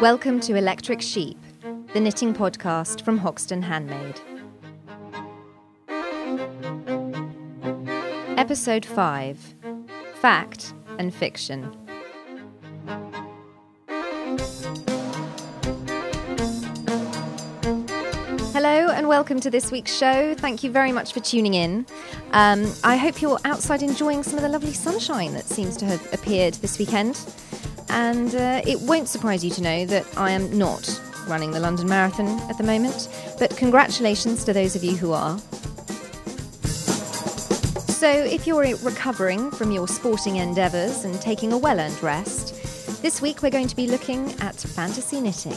Welcome to Electric Sheep, the knitting podcast from Hoxton Handmade. Episode 5 Fact and Fiction. Hello and welcome to this week's show. Thank you very much for tuning in. Um, I hope you're outside enjoying some of the lovely sunshine that seems to have appeared this weekend. And uh, it won't surprise you to know that I am not running the London Marathon at the moment, but congratulations to those of you who are. So, if you're recovering from your sporting endeavours and taking a well earned rest, this week we're going to be looking at fantasy knitting.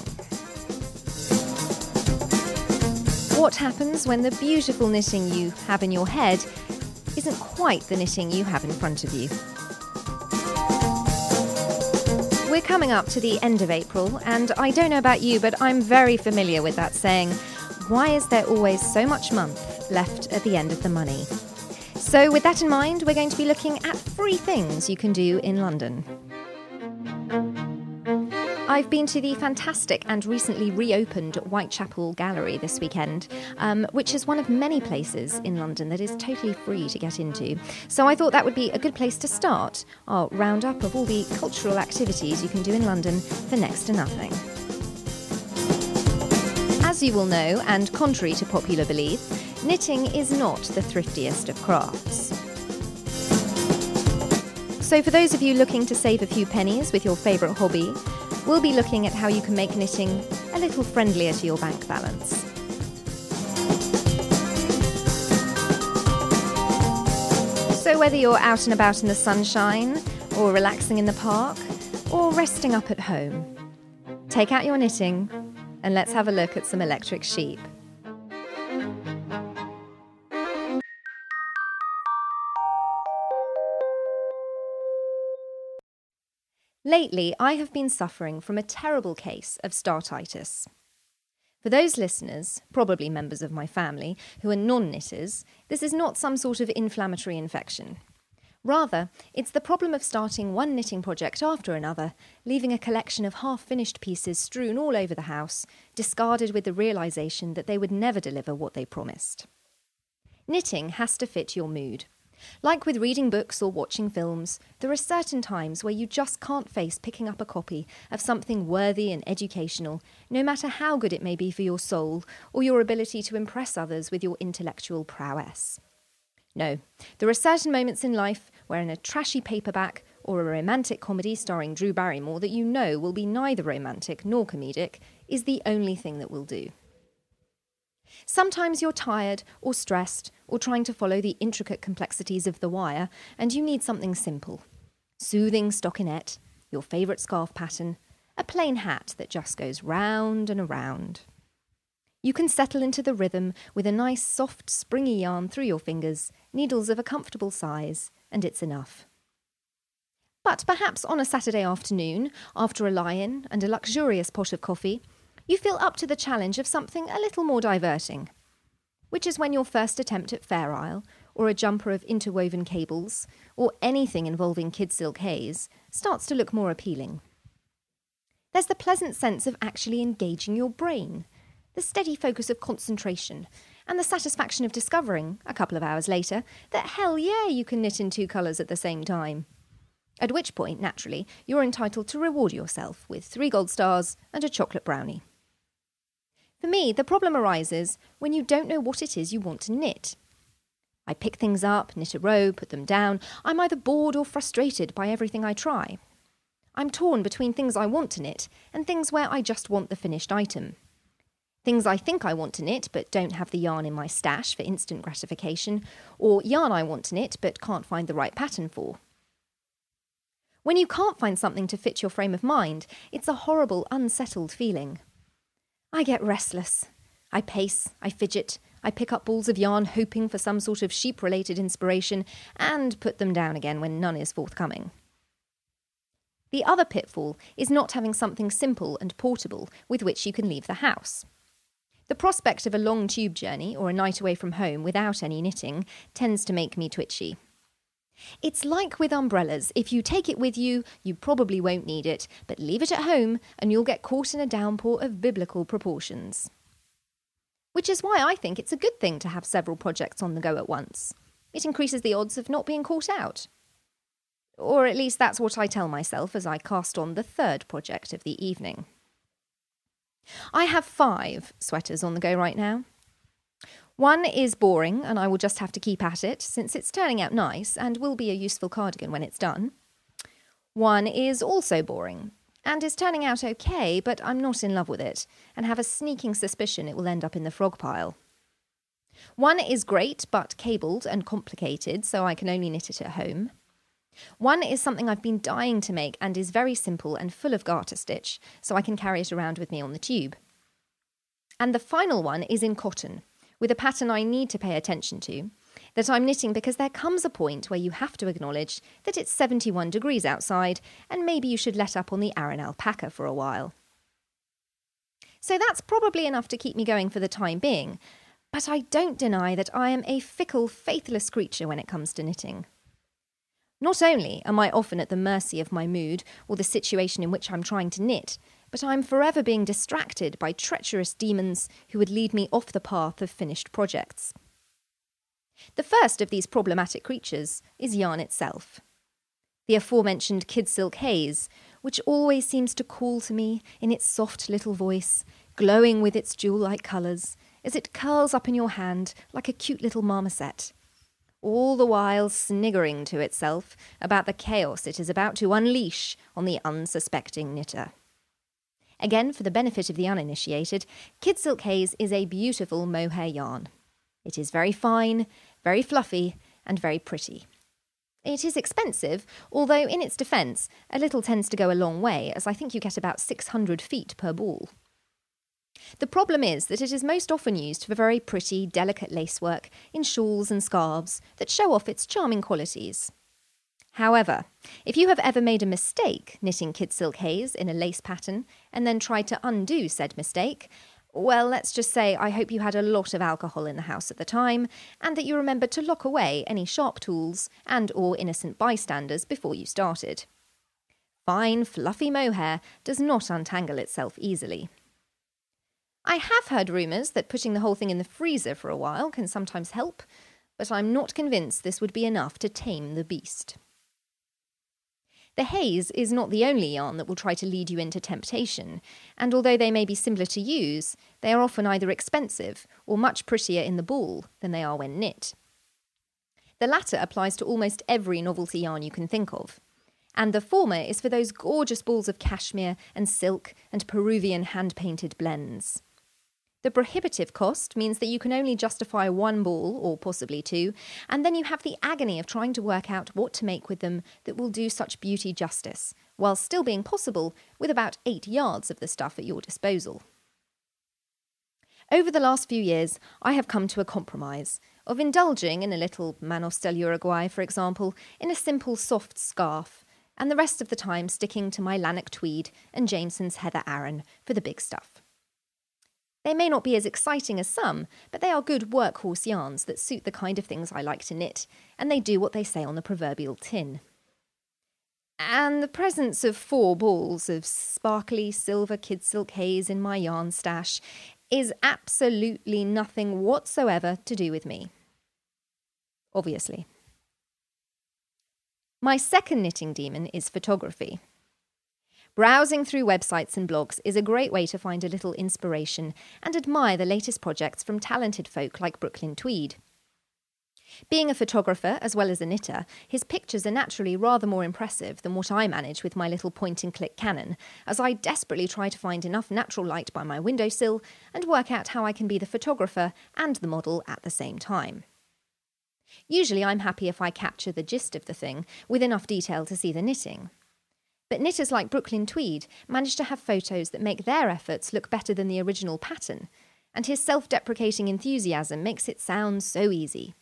What happens when the beautiful knitting you have in your head isn't quite the knitting you have in front of you? Coming up to the end of April, and I don't know about you, but I'm very familiar with that saying why is there always so much month left at the end of the money? So, with that in mind, we're going to be looking at three things you can do in London. I've been to the fantastic and recently reopened Whitechapel Gallery this weekend, um, which is one of many places in London that is totally free to get into. So I thought that would be a good place to start our roundup of all the cultural activities you can do in London for next to nothing. As you will know, and contrary to popular belief, knitting is not the thriftiest of crafts. So, for those of you looking to save a few pennies with your favourite hobby, we'll be looking at how you can make knitting a little friendlier to your bank balance. So, whether you're out and about in the sunshine, or relaxing in the park, or resting up at home, take out your knitting and let's have a look at some electric sheep. Lately, I have been suffering from a terrible case of startitis. For those listeners, probably members of my family, who are non knitters, this is not some sort of inflammatory infection. Rather, it's the problem of starting one knitting project after another, leaving a collection of half finished pieces strewn all over the house, discarded with the realization that they would never deliver what they promised. Knitting has to fit your mood. Like with reading books or watching films, there are certain times where you just can't face picking up a copy of something worthy and educational, no matter how good it may be for your soul or your ability to impress others with your intellectual prowess. No, there are certain moments in life where, in a trashy paperback or a romantic comedy starring Drew Barrymore that you know will be neither romantic nor comedic, is the only thing that will do. Sometimes you're tired or stressed or trying to follow the intricate complexities of the wire, and you need something simple. Soothing stockinette, your favourite scarf pattern, a plain hat that just goes round and around. You can settle into the rhythm with a nice, soft, springy yarn through your fingers, needles of a comfortable size, and it's enough. But perhaps on a Saturday afternoon, after a lie in and a luxurious pot of coffee, you feel up to the challenge of something a little more diverting which is when your first attempt at Fair Isle, or a jumper of interwoven cables, or anything involving kid silk haze, starts to look more appealing. There's the pleasant sense of actually engaging your brain, the steady focus of concentration, and the satisfaction of discovering, a couple of hours later, that hell yeah, you can knit in two colours at the same time. At which point, naturally, you're entitled to reward yourself with three gold stars and a chocolate brownie. For me, the problem arises when you don't know what it is you want to knit. I pick things up, knit a row, put them down. I'm either bored or frustrated by everything I try. I'm torn between things I want to knit and things where I just want the finished item. Things I think I want to knit but don't have the yarn in my stash for instant gratification, or yarn I want to knit but can't find the right pattern for. When you can't find something to fit your frame of mind, it's a horrible, unsettled feeling. I get restless. I pace, I fidget, I pick up balls of yarn hoping for some sort of sheep related inspiration and put them down again when none is forthcoming. The other pitfall is not having something simple and portable with which you can leave the house. The prospect of a long tube journey or a night away from home without any knitting tends to make me twitchy. It's like with umbrellas. If you take it with you, you probably won't need it, but leave it at home and you'll get caught in a downpour of biblical proportions. Which is why I think it's a good thing to have several projects on the go at once. It increases the odds of not being caught out. Or at least that's what I tell myself as I cast on the third project of the evening. I have five sweaters on the go right now. One is boring, and I will just have to keep at it, since it's turning out nice and will be a useful cardigan when it's done. One is also boring, and is turning out okay, but I'm not in love with it, and have a sneaking suspicion it will end up in the frog pile. One is great, but cabled and complicated, so I can only knit it at home. One is something I've been dying to make and is very simple and full of garter stitch, so I can carry it around with me on the tube. And the final one is in cotton, with a pattern I need to pay attention to, that I'm knitting because there comes a point where you have to acknowledge that it's 71 degrees outside and maybe you should let up on the Aran alpaca for a while. So that's probably enough to keep me going for the time being, but I don't deny that I am a fickle, faithless creature when it comes to knitting. Not only am I often at the mercy of my mood or the situation in which I'm trying to knit, but I am forever being distracted by treacherous demons who would lead me off the path of finished projects. The first of these problematic creatures is yarn itself. The aforementioned kid silk haze, which always seems to call to me in its soft little voice, glowing with its jewel like colours, as it curls up in your hand like a cute little marmoset, all the while sniggering to itself about the chaos it is about to unleash on the unsuspecting knitter. Again, for the benefit of the uninitiated, Kid Silk Haze is a beautiful mohair yarn. It is very fine, very fluffy, and very pretty. It is expensive, although in its defence, a little tends to go a long way, as I think you get about 600 feet per ball. The problem is that it is most often used for very pretty, delicate lacework in shawls and scarves that show off its charming qualities. However, if you have ever made a mistake knitting kid silk haze in a lace pattern and then tried to undo said mistake, well, let's just say I hope you had a lot of alcohol in the house at the time and that you remembered to lock away any sharp tools and or innocent bystanders before you started. Fine, fluffy mohair does not untangle itself easily. I have heard rumours that putting the whole thing in the freezer for a while can sometimes help, but I'm not convinced this would be enough to tame the beast. The haze is not the only yarn that will try to lead you into temptation, and although they may be simpler to use, they are often either expensive or much prettier in the ball than they are when knit. The latter applies to almost every novelty yarn you can think of, and the former is for those gorgeous balls of cashmere and silk and Peruvian hand painted blends. The prohibitive cost means that you can only justify one ball, or possibly two, and then you have the agony of trying to work out what to make with them that will do such beauty justice, while still being possible with about eight yards of the stuff at your disposal. Over the last few years, I have come to a compromise of indulging in a little Manos del Uruguay, for example, in a simple soft scarf, and the rest of the time sticking to my Lanark tweed and Jamieson's Heather Aran for the big stuff. They may not be as exciting as some, but they are good workhorse yarns that suit the kind of things I like to knit, and they do what they say on the proverbial tin. And the presence of four balls of sparkly silver kid silk haze in my yarn stash is absolutely nothing whatsoever to do with me. Obviously. My second knitting demon is photography. Browsing through websites and blogs is a great way to find a little inspiration and admire the latest projects from talented folk like Brooklyn Tweed. Being a photographer as well as a knitter, his pictures are naturally rather more impressive than what I manage with my little point and click Canon, as I desperately try to find enough natural light by my windowsill and work out how I can be the photographer and the model at the same time. Usually I'm happy if I capture the gist of the thing with enough detail to see the knitting. But knitters like Brooklyn Tweed manage to have photos that make their efforts look better than the original pattern, and his self deprecating enthusiasm makes it sound so easy.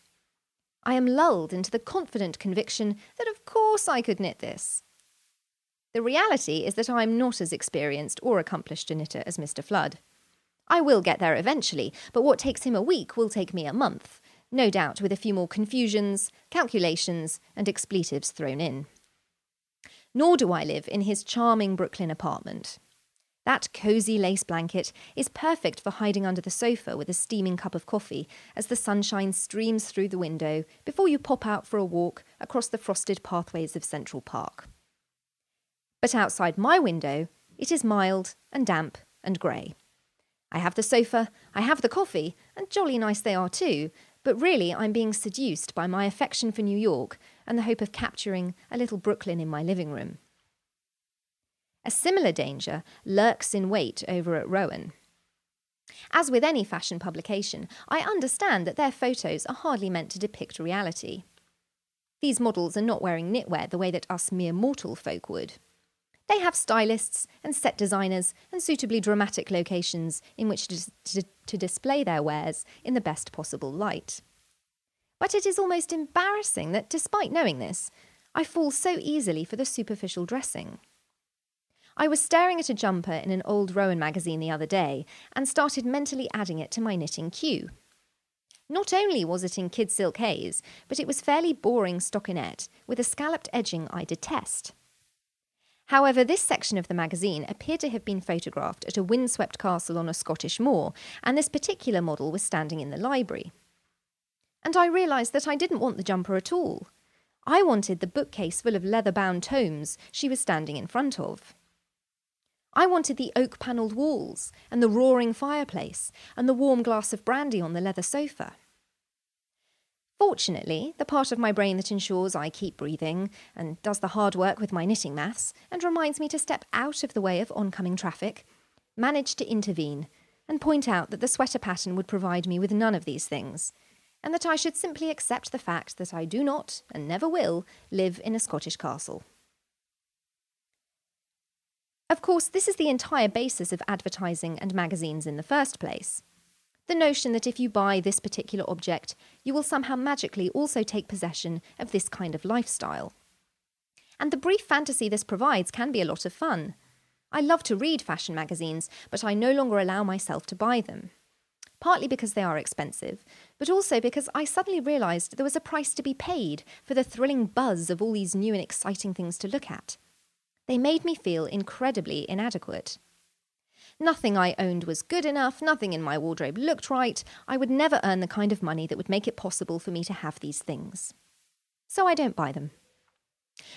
I am lulled into the confident conviction that of course I could knit this. The reality is that I am not as experienced or accomplished a knitter as Mr. Flood. I will get there eventually, but what takes him a week will take me a month, no doubt with a few more confusions, calculations, and expletives thrown in. Nor do I live in his charming Brooklyn apartment. That cosy lace blanket is perfect for hiding under the sofa with a steaming cup of coffee as the sunshine streams through the window before you pop out for a walk across the frosted pathways of Central Park. But outside my window, it is mild and damp and grey. I have the sofa, I have the coffee, and jolly nice they are too, but really I'm being seduced by my affection for New York and the hope of capturing a little Brooklyn in my living room. A similar danger lurks in wait over at Rowan. As with any fashion publication, I understand that their photos are hardly meant to depict reality. These models are not wearing knitwear the way that us mere mortal folk would. They have stylists and set designers and suitably dramatic locations in which to, to, display their wares in the best possible light. But it is almost embarrassing that, despite knowing this, I fall so easily for the superficial dressing. I was staring at a jumper in an old Rowan magazine the other day and started mentally adding it to my knitting queue. Not only was it in kid silk haze, but it was fairly boring stockinette with a scalloped edging I detest. However, this section of the magazine appeared to have been photographed at a windswept castle on a Scottish moor, and this particular model was standing in the library. And I realised that I didn't want the jumper at all. I wanted the bookcase full of leather bound tomes she was standing in front of. I wanted the oak panelled walls, and the roaring fireplace, and the warm glass of brandy on the leather sofa. Fortunately, the part of my brain that ensures I keep breathing and does the hard work with my knitting maths and reminds me to step out of the way of oncoming traffic managed to intervene and point out that the sweater pattern would provide me with none of these things, and that I should simply accept the fact that I do not, and never will, live in a Scottish castle. Of course, this is the entire basis of advertising and magazines in the first place. The notion that if you buy this particular object, you will somehow magically also take possession of this kind of lifestyle. And the brief fantasy this provides can be a lot of fun. I love to read fashion magazines, but I no longer allow myself to buy them. Partly because they are expensive, but also because I suddenly realised there was a price to be paid for the thrilling buzz of all these new and exciting things to look at. They made me feel incredibly inadequate. Nothing I owned was good enough, nothing in my wardrobe looked right, I would never earn the kind of money that would make it possible for me to have these things. So I don't buy them.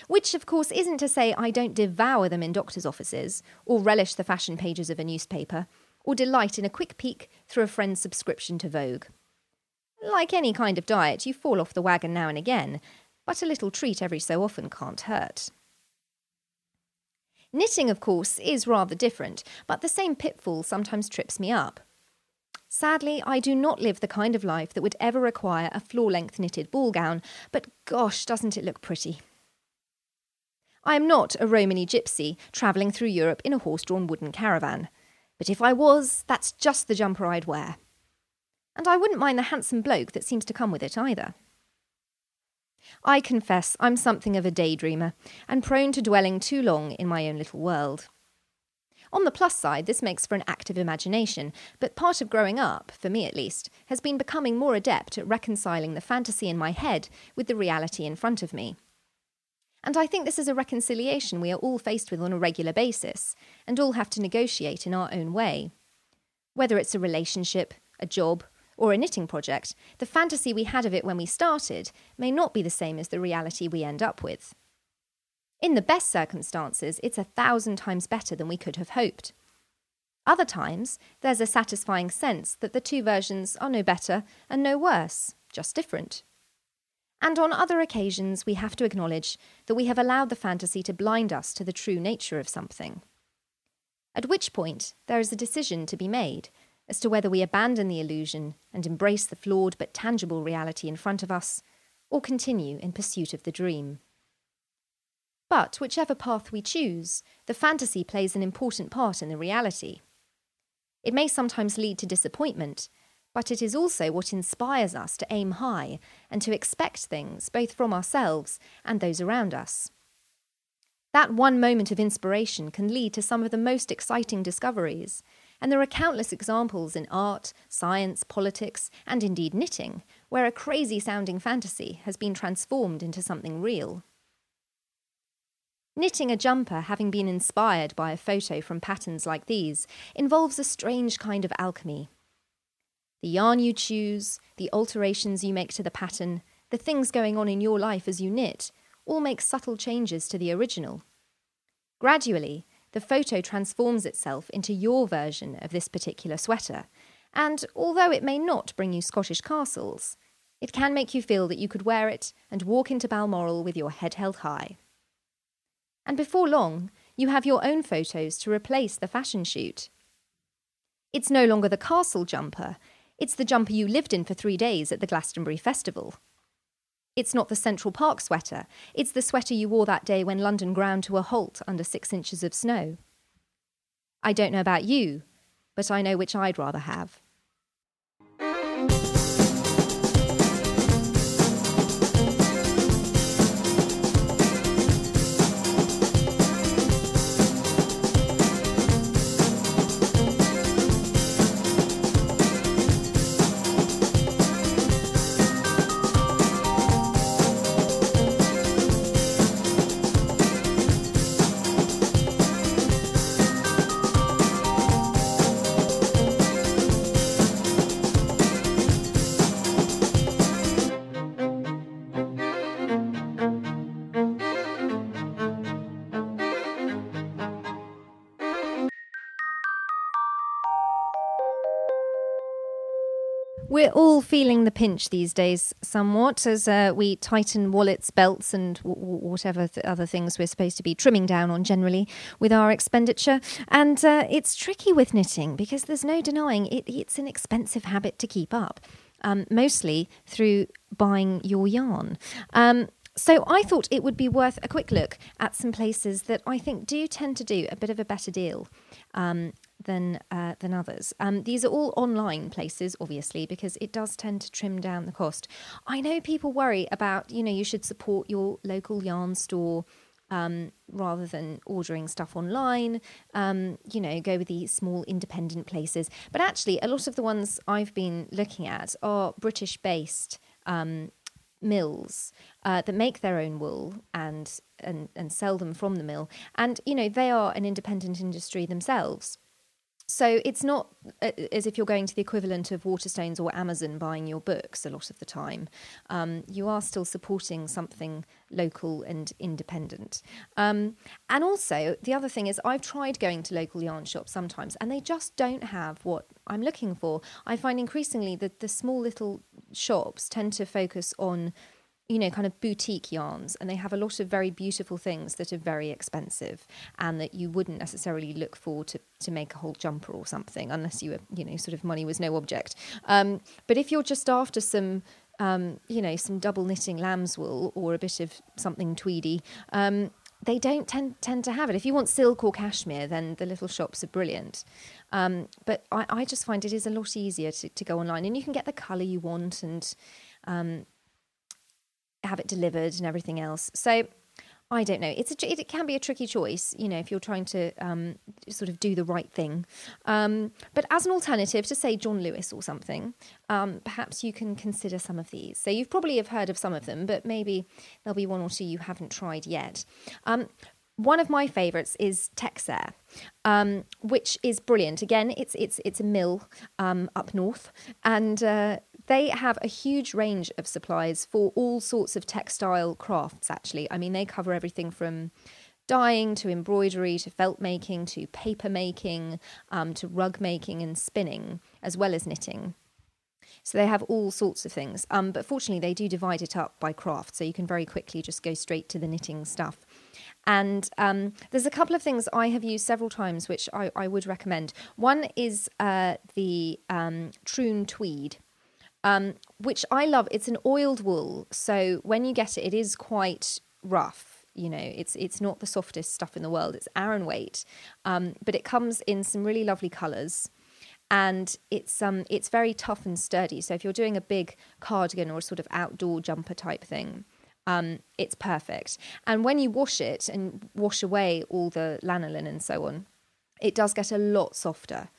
Which, of course, isn't to say I don't devour them in doctors' offices, or relish the fashion pages of a newspaper, or delight in a quick peek through a friend's subscription to Vogue. Like any kind of diet, you fall off the wagon now and again, but a little treat every so often can't hurt. Knitting, of course, is rather different, but the same pitfall sometimes trips me up. Sadly, I do not live the kind of life that would ever require a floor length knitted ball gown, but gosh, doesn't it look pretty! I am not a Romany gypsy travelling through Europe in a horse drawn wooden caravan, but if I was, that's just the jumper I'd wear. And I wouldn't mind the handsome bloke that seems to come with it either. I confess I'm something of a daydreamer and prone to dwelling too long in my own little world. On the plus side, this makes for an active imagination, but part of growing up, for me at least, has been becoming more adept at reconciling the fantasy in my head with the reality in front of me. And I think this is a reconciliation we are all faced with on a regular basis, and all have to negotiate in our own way. Whether it's a relationship, a job, or a knitting project, the fantasy we had of it when we started may not be the same as the reality we end up with. In the best circumstances, it's a thousand times better than we could have hoped. Other times, there's a satisfying sense that the two versions are no better and no worse, just different. And on other occasions, we have to acknowledge that we have allowed the fantasy to blind us to the true nature of something. At which point, there is a decision to be made as to whether we abandon the illusion and embrace the flawed but tangible reality in front of us, or continue in pursuit of the dream. But whichever path we choose, the fantasy plays an important part in the reality. It may sometimes lead to disappointment, but it is also what inspires us to aim high and to expect things both from ourselves and those around us. That one moment of inspiration can lead to some of the most exciting discoveries, and there are countless examples in art, science, politics, and indeed knitting, where a crazy sounding fantasy has been transformed into something real. Knitting a jumper, having been inspired by a photo from patterns like these, involves a strange kind of alchemy. The yarn you choose, the alterations you make to the pattern, the things going on in your life as you knit, all make subtle changes to the original. Gradually, the photo transforms itself into your version of this particular sweater, and although it may not bring you Scottish castles, it can make you feel that you could wear it and walk into Balmoral with your head held high. And before long, you have your own photos to replace the fashion shoot. It's no longer the castle jumper, it's the jumper you lived in for three days at the Glastonbury Festival. It's not the Central Park sweater, it's the sweater you wore that day when London ground to a halt under six inches of snow. I don't know about you, but I know which I'd rather have. We're all feeling the pinch these days somewhat as uh, we tighten wallets, belts, and w- whatever th- other things we're supposed to be trimming down on generally with our expenditure. And uh, it's tricky with knitting because there's no denying it, it's an expensive habit to keep up, um, mostly through buying your yarn. Um, so I thought it would be worth a quick look at some places that I think do tend to do a bit of a better deal. Um, than uh, than others. Um, these are all online places, obviously, because it does tend to trim down the cost. I know people worry about, you know, you should support your local yarn store. Um, rather than ordering stuff online, um, you know, go with the small independent places. But actually, a lot of the ones I've been looking at are British based um, mills uh, that make their own wool and, and and sell them from the mill and you know they are an independent industry themselves so it's not uh, as if you're going to the equivalent of Waterstones or Amazon buying your books a lot of the time. Um, you are still supporting something local and independent. Um, and also, the other thing is, I've tried going to local yarn shops sometimes, and they just don't have what I'm looking for. I find increasingly that the small little shops tend to focus on you know, kind of boutique yarns, and they have a lot of very beautiful things that are very expensive and that you wouldn't necessarily look for to, to make a whole jumper or something unless you were, you know, sort of money was no object. Um, but if you're just after some, um, you know, some double knitting lamb's wool or a bit of something tweedy, um, they don't tend, tend to have it. If you want silk or cashmere, then the little shops are brilliant. Um, but I, I, just find it is a lot easier to, to go online and you can get the colour you want and um, have it delivered and everything else. So I don't know. It's a, it, can be a tricky choice, you know, if you're trying to um, sort of do the right thing. Um, but as an alternative to say John Lewis or something, um, perhaps you can consider some of these. So you've probably have heard of some of them, but maybe there'll be one or two you haven't tried yet. Um, one of my favourites is Texere, um, which is brilliant. Again, it's it's it's a mill um, up north, and uh, they have a huge range of supplies for all sorts of textile crafts, actually. I mean, they cover everything from dyeing to embroidery to felt making to paper making um, to rug making and spinning, as well as knitting. So they have all sorts of things. Um, but fortunately, they do divide it up by craft, so you can very quickly just go straight to the knitting stuff. And um, there's a couple of things I have used several times, which I, I would recommend. One is uh, the um, Troon Tweed um, which I love. It's an oiled wool, so when you get it, it is quite rough. You know, it's it's not the softest stuff in the world. It's Aran weight, um, but it comes in some really lovely colours, and it's um it's very tough and sturdy. So if you're doing a big cardigan or a sort of outdoor jumper type thing, um, it's perfect. And when you wash it and wash away all the lanolin and so on, it does get a lot softer.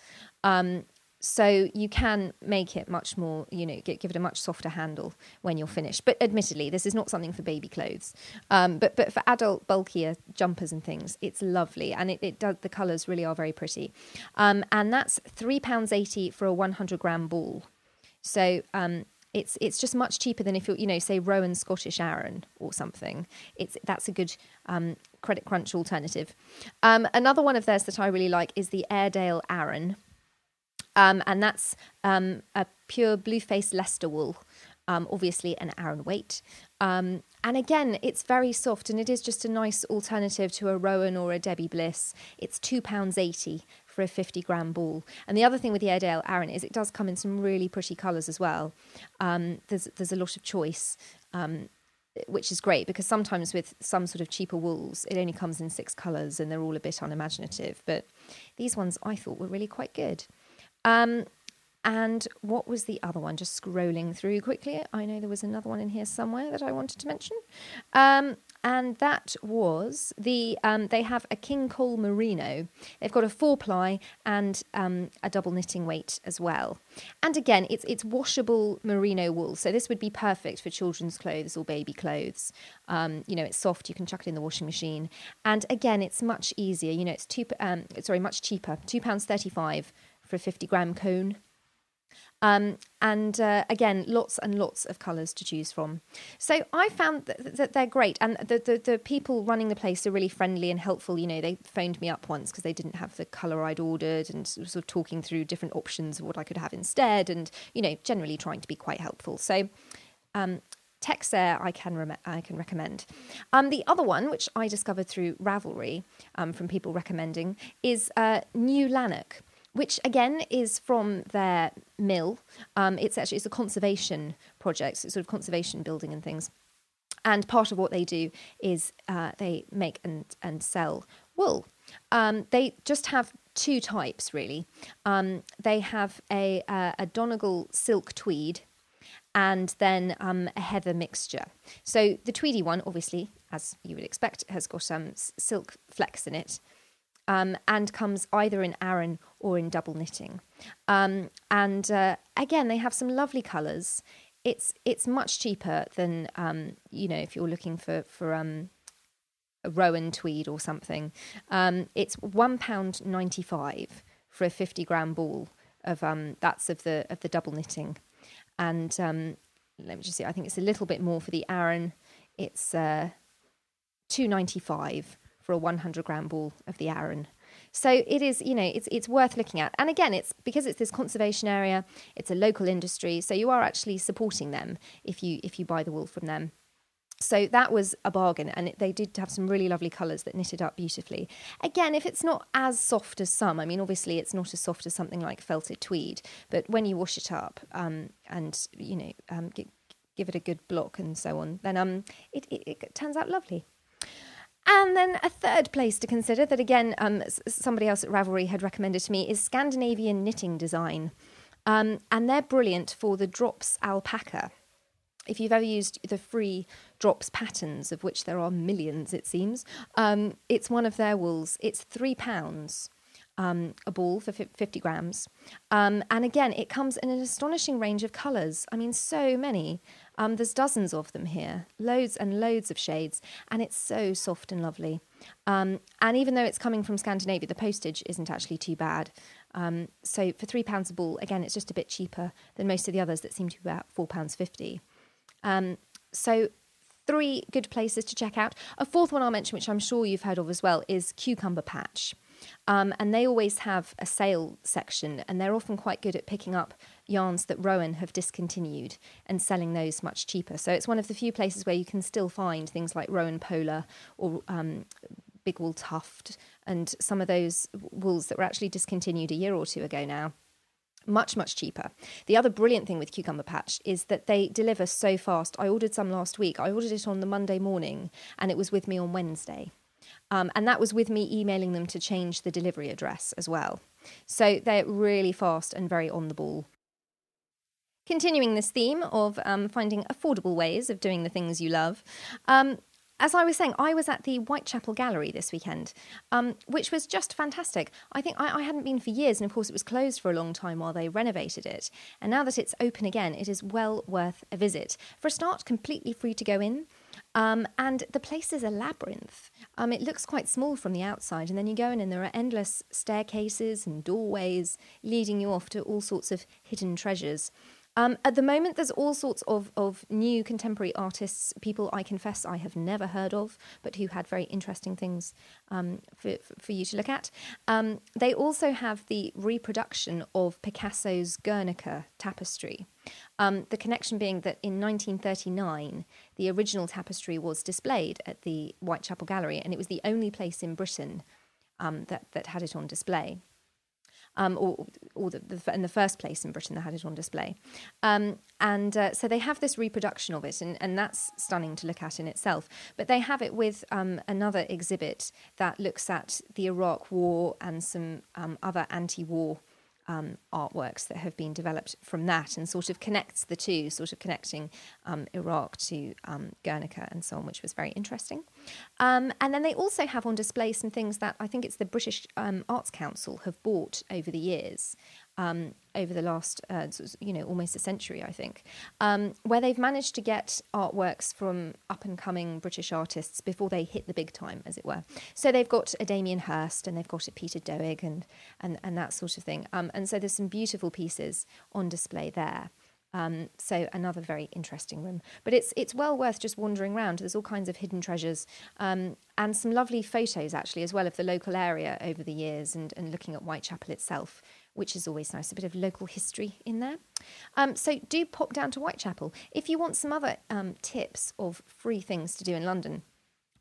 Um, so you can make it much more, you know, give, it a much softer handle when you're finished. But admittedly, this is not something for baby clothes. Um, but but for adult bulkier jumpers and things, it's lovely, and it, it does. The colours really are very pretty. Um, and that's three pounds eighty for a one hundred gram ball. So um, it's it's just much cheaper than if you're you know say Rowan Scottish Aran or something. It's that's a good um, Credit Crunch alternative. Um, another one of theirs that I really like is the Airedale Aran. Um, and that's um, a pure blue face Leicester wool, um, obviously an Aran weight. Um, and again, it's very soft and it is just a nice alternative to a Rowan or a Debbie Bliss. It's £2.80 for a 50 gram ball. And the other thing with the Airedale Aran is it does come in some really pretty colours as well. Um, there's, there's a lot of choice. Um, which is great because sometimes with some sort of cheaper wools, it only comes in six colours and they're all a bit unimaginative. But these ones I thought were really quite good. Um, and what was the other one? Just scrolling through quickly. I know there was another one in here somewhere that I wanted to mention. Um, and that was the um, they have a King Cole merino. They've got a four ply and um, a double knitting weight as well. And again, it's it's washable merino wool, so this would be perfect for children's clothes or baby clothes. Um, you know, it's soft. You can chuck it in the washing machine. And again, it's much easier. You know, it's two um, sorry, much cheaper. Two pounds thirty five for a 50 gram cone. Um, and uh, again, lots and lots of colours to choose from. So I found that, that they're great, and the, the, the people running the place are really friendly and helpful. You know, they phoned me up once because they didn't have the colour I'd ordered, and sort of talking through different options of what I could have instead, and you know, generally trying to be quite helpful. So. Um, Texere I can I can recommend. Um, the other one, which I discovered through Ravelry um, from people recommending, is uh, New Lanark which again is from their mill. Um, it's actually it's a conservation project, it's sort of conservation building and things. And part of what they do is uh, they make and, and sell wool. Um, they just have two types really. Um, they have a, uh, a Donegal silk tweed and then um, a heather mixture. So the tweedy one, obviously, as you would expect, has got some um, silk flecks in it um, and comes either in Aran or in double knitting. Um, and uh, again, they have some lovely colours. It's it's much cheaper than um, you know if you're looking for for um, a Rowan tweed or something. Um, it's one pound ninety five for a fifty gram ball of um, that's of the of the double knitting, and let me just see. I think it's a little bit more for the Aran. It's uh, two ninety five for a 100 gram ball of the Aran. So it is, you know, it's it's worth looking at. And again, it's because it's this conservation area, it's a local industry, so you are actually supporting them if you if you buy the wool from them. So that was a bargain, and it, they did have some really lovely colours that knitted up beautifully. Again, if it's not as soft as some, I mean, obviously it's not as soft as something like felted tweed, but when you wash it up um, and you know um, give it a good block and so on, then um, it, it, it turns out lovely. And then a third place to consider that, again, um, somebody else at Ravelry had recommended to me is Scandinavian Knitting Design. Um, and they're brilliant for the Drops alpaca. If you've ever used the free Drops patterns, of which there are millions, it seems, um, it's one of their wools. It's three pounds. Um, a ball for 50 grams. Um, and again, it comes in an astonishing range of colours. I mean, so many. Um, there's dozens of them here, loads and loads of shades, and it's so soft and lovely. Um, and even though it's coming from Scandinavia, the postage isn't actually too bad. Um, so for three pounds a ball, again, it's just a bit cheaper than most of the others that seem to be about four pounds fifty. Um, so three good places to check out. A fourth one I'll mention, which I'm sure you've heard of as well, is Cucumber Patch. Um, and they always have a sale section, and they're often quite good at picking up yarns that Rowan have discontinued and selling those much cheaper. So it's one of the few places where you can still find things like Rowan Polar or um, Big Wool Tuft and some of those wools that were actually discontinued a year or two ago now. Much much cheaper. The other brilliant thing with cucumber patch is that they deliver so fast. I ordered some last week. I ordered it on the monday morning and it was with me on wednesday um, and that was with me emailing them to change the delivery address as well so they're really fast and very on the ball Continuing this theme of um, finding affordable ways of doing the things you love, um, as I was saying, I was at the Whitechapel Gallery this weekend, um, which was just fantastic. I think I, I, hadn't been for years, and of course, it was closed for a long time while they renovated it. And now that it's open again, it is well worth a visit. For a start, completely free to go in. Um, and the place is a labyrinth. Um, it looks quite small from the outside, and then you go in, and there are endless staircases and doorways leading you off to all sorts of hidden treasures. Um, at the moment, there's all sorts of, of new contemporary artists, people I confess I have never heard of, but who had very interesting things um, for, for you to look at. Um, they also have the reproduction of Picasso's Guernica tapestry. Um, the connection being that in 1939, the original tapestry was displayed at the Whitechapel Gallery, and it was the only place in Britain um, that, that had it on display um, or, or the, the, in the first place in Britain that had it on display. Um, and uh, so they have this reproduction of it, and, and that's stunning to look at in itself. But they have it with um, another exhibit that looks at the Iraq War and some um, other anti war um, artworks that have been developed from that and sort of connects the two, sort of connecting um, Iraq to um, Guernica and so on, which was very interesting. Um, and then they also have on display some things that I think it's the British um, Arts Council have bought over the years um, over the last, uh, you know, almost a century, I think, um, where they've managed to get artworks from up and coming British artists before they hit the big time, as it were. So they've got a Damien Hirst and they've got a Peter Doig and, and, and that sort of thing. Um, and so there's some beautiful pieces on display there. Um, so another very interesting room, but it's it's well worth just wandering around. There's all kinds of hidden treasures um, and some lovely photos actually as well of the local area over the years and, and looking at Whitechapel itself, which is always nice. A bit of local history in there. Um, so do pop down to Whitechapel if you want some other um, tips of free things to do in London.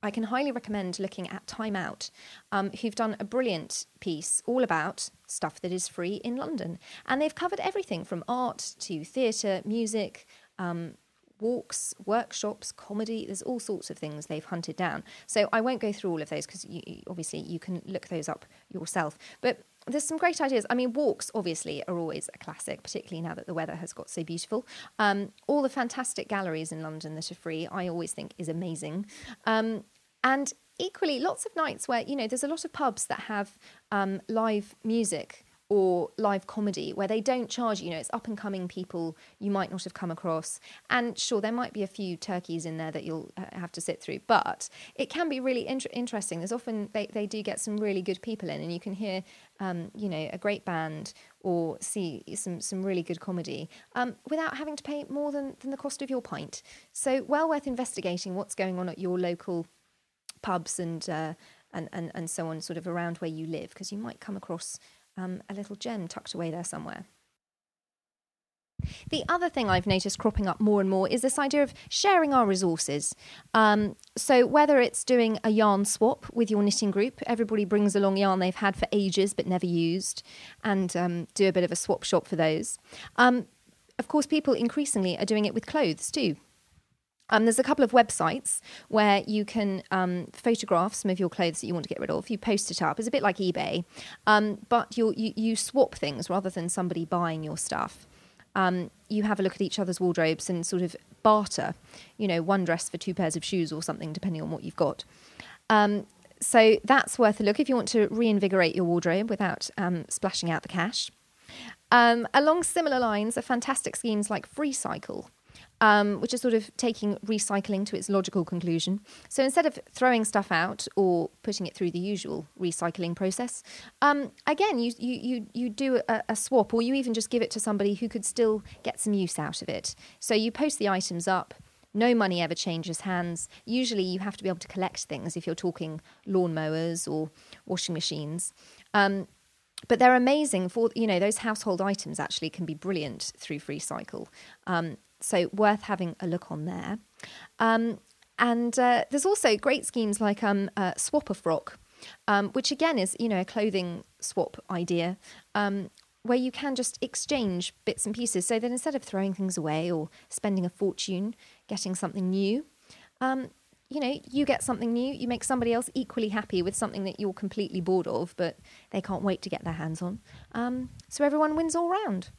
I can highly recommend looking at Time Out, um, who've done a brilliant piece all about stuff that is free in London. And they've covered everything from art to theatre, music, um, walks, workshops, comedy. There's all sorts of things they've hunted down. So I won't go through all of those because obviously you can look those up yourself. But there's some great ideas. I mean, walks obviously are always a classic, particularly now that the weather has got so beautiful. Um, all the fantastic galleries in London that are free, I always think is amazing. Um, and equally, lots of nights where, you know, there's a lot of pubs that have um, live music or live comedy where they don't charge you know it's up and coming people you might not have come across. And sure there might be a few turkeys in there that you'll uh, have to sit through but it can be really inter- interesting. There's often they, they do get some really good people in and you can hear um, you know a great band or see some some really good comedy um, without having to pay more than, than the cost of your pint. So well worth investigating what's going on at your local pubs and uh, and, and, and so on, sort of around where you live, because you might come across um, a little gem tucked away there somewhere. The other thing I've noticed cropping up more and more is this idea of sharing our resources. Um, so, whether it's doing a yarn swap with your knitting group, everybody brings along yarn they've had for ages but never used, and um, do a bit of a swap shop for those. Um, of course, people increasingly are doing it with clothes too. Um, there's a couple of websites where you can um, photograph some of your clothes that you want to get rid of. You post it up. It's a bit like eBay, um, but you, you swap things rather than somebody buying your stuff. Um, you have a look at each other's wardrobes and sort of barter. You know, one dress for two pairs of shoes or something, depending on what you've got. Um, so that's worth a look if you want to reinvigorate your wardrobe without um, splashing out the cash. along similar lines are fantastic schemes like FreeCycle um, which is sort of taking recycling to its logical conclusion. So instead of throwing stuff out or putting it through the usual recycling process, um, again, you, you, you, you do a, a, swap or you even just give it to somebody who could still get some use out of it. So you post the items up. No money ever changes hands. Usually, you have to be able to collect things if you're talking lawnmowers or washing machines. Um, but they're amazing for you know those household items actually can be brilliant through FreeCycle um, so worth having a look on there. Um, and uh, there's also great schemes like um, uh, Swap a Frock, um, which again is you know a clothing swap idea. Um, where you can just exchange bits and pieces so that instead of throwing things away or spending a fortune getting something new, um, you know, you get something new, you make somebody else equally happy with something that you're completely bored of, but they can't wait to get their hands on. Um, so everyone wins all round.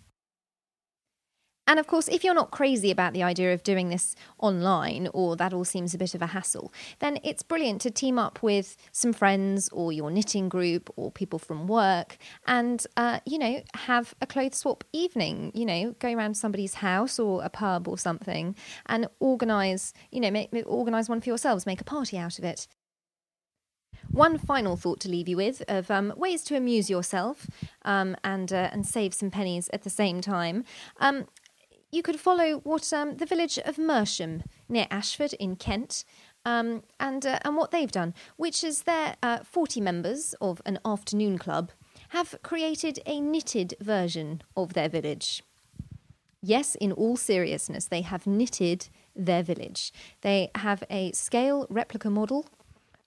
And of course, if you're not crazy about the idea of doing this online or that all seems a bit of a hassle, then it's brilliant to team up with some friends or your knitting group or people from work and, uh, you know, have a clothes swap evening. You know, go around somebody's house or a pub or something and organise, you know, make, organise one for yourselves, make a party out of it. One final thought to leave you with of um, ways to amuse yourself um, and uh, and save some pennies at the same time. Um, you could follow what um, the village of Mersham near Ashford in Kent. Um, and uh, and what they've done, which is their uh, 40 members of an afternoon club have created a knitted version of their village. Yes, in all seriousness, they have knitted their village. They have a scale replica model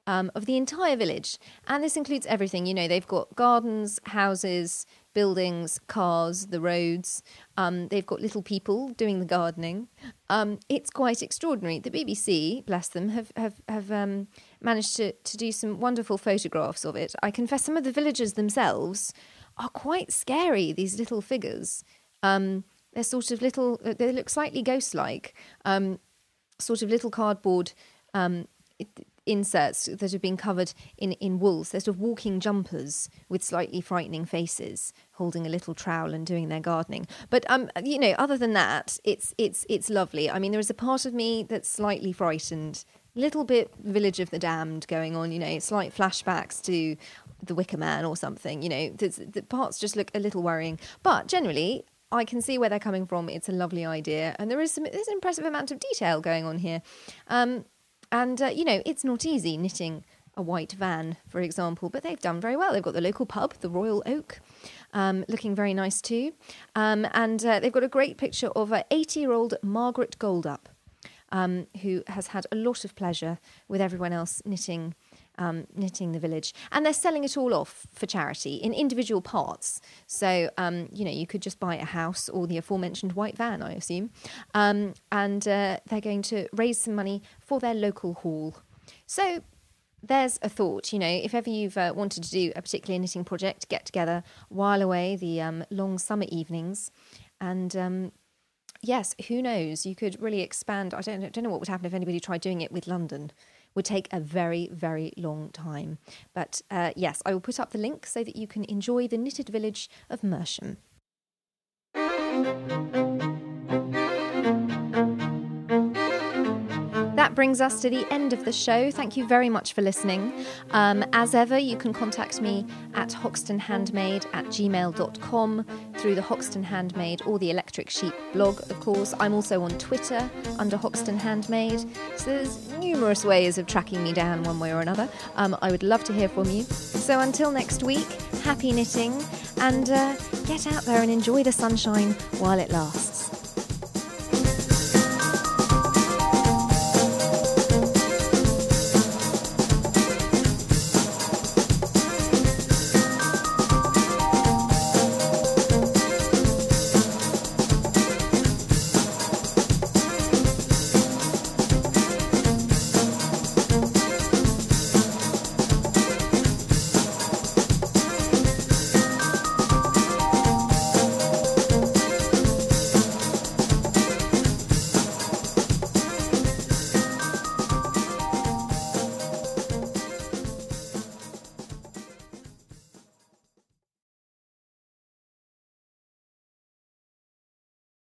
um, of the entire village. And this includes everything. You know, they've got gardens, houses, buildings, cars, the roads. Um, they've got little people doing the gardening. Um, it's quite extraordinary. The BBC, bless them, have have have um, managed to to do some wonderful photographs of it. I confess, some of the villagers themselves are quite scary. These little figures. Um, they're sort of little. They look slightly ghost-like. Um, sort of little cardboard. It, inserts that have been covered in, in wools. They're sort of walking jumpers with slightly frightening faces, holding a little trowel and doing their gardening. But um, you know, other than that, it's it's it's lovely. I mean, there is a part of me that's slightly frightened, little bit Village of the Damned going on. You know, slight flashbacks to the Wicker Man or something. You know, the parts just look a little worrying, but generally. I can see where they're coming from. It's a lovely idea, and there is some there's an impressive amount of detail going on here. Um, and, uh, you know, it's not easy knitting a white van, for example, but they've done very well. They've got the local pub, the Royal Oak, um, looking very nice too. Um, and uh, they've got a great picture of a 80 year old Margaret Goldup, um, who has had a lot of pleasure with everyone else knitting um, knitting the village, and they're selling it all off for charity in individual parts. So um, you know you could just buy a house or the aforementioned white van, I assume, um, and uh, they're going to raise some money for their local hall. So there's a thought, you know, if ever you've uh, wanted to do a particular knitting project, get together, while away the um, long summer evenings, and um, yes, who knows, you could really expand. I don't, don't know what would happen if anybody tried doing it with London would take a very, very long time. But uh, yes, I will put up the link so that you can enjoy the knitted village of Mersham. that brings us to the end of the show. Thank you very much for listening. Um, as ever, you can contact me at hoxtonhandmade at gmail.com through the Hoxton Handmade or the Electric Sheep blog, of course. I'm also on Twitter under Hoxton Handmade. So there's numerous ways of tracking me down one way or another. Um, I would love to hear from you. So until next week, happy knitting and uh, get out there and enjoy the sunshine while it lasts.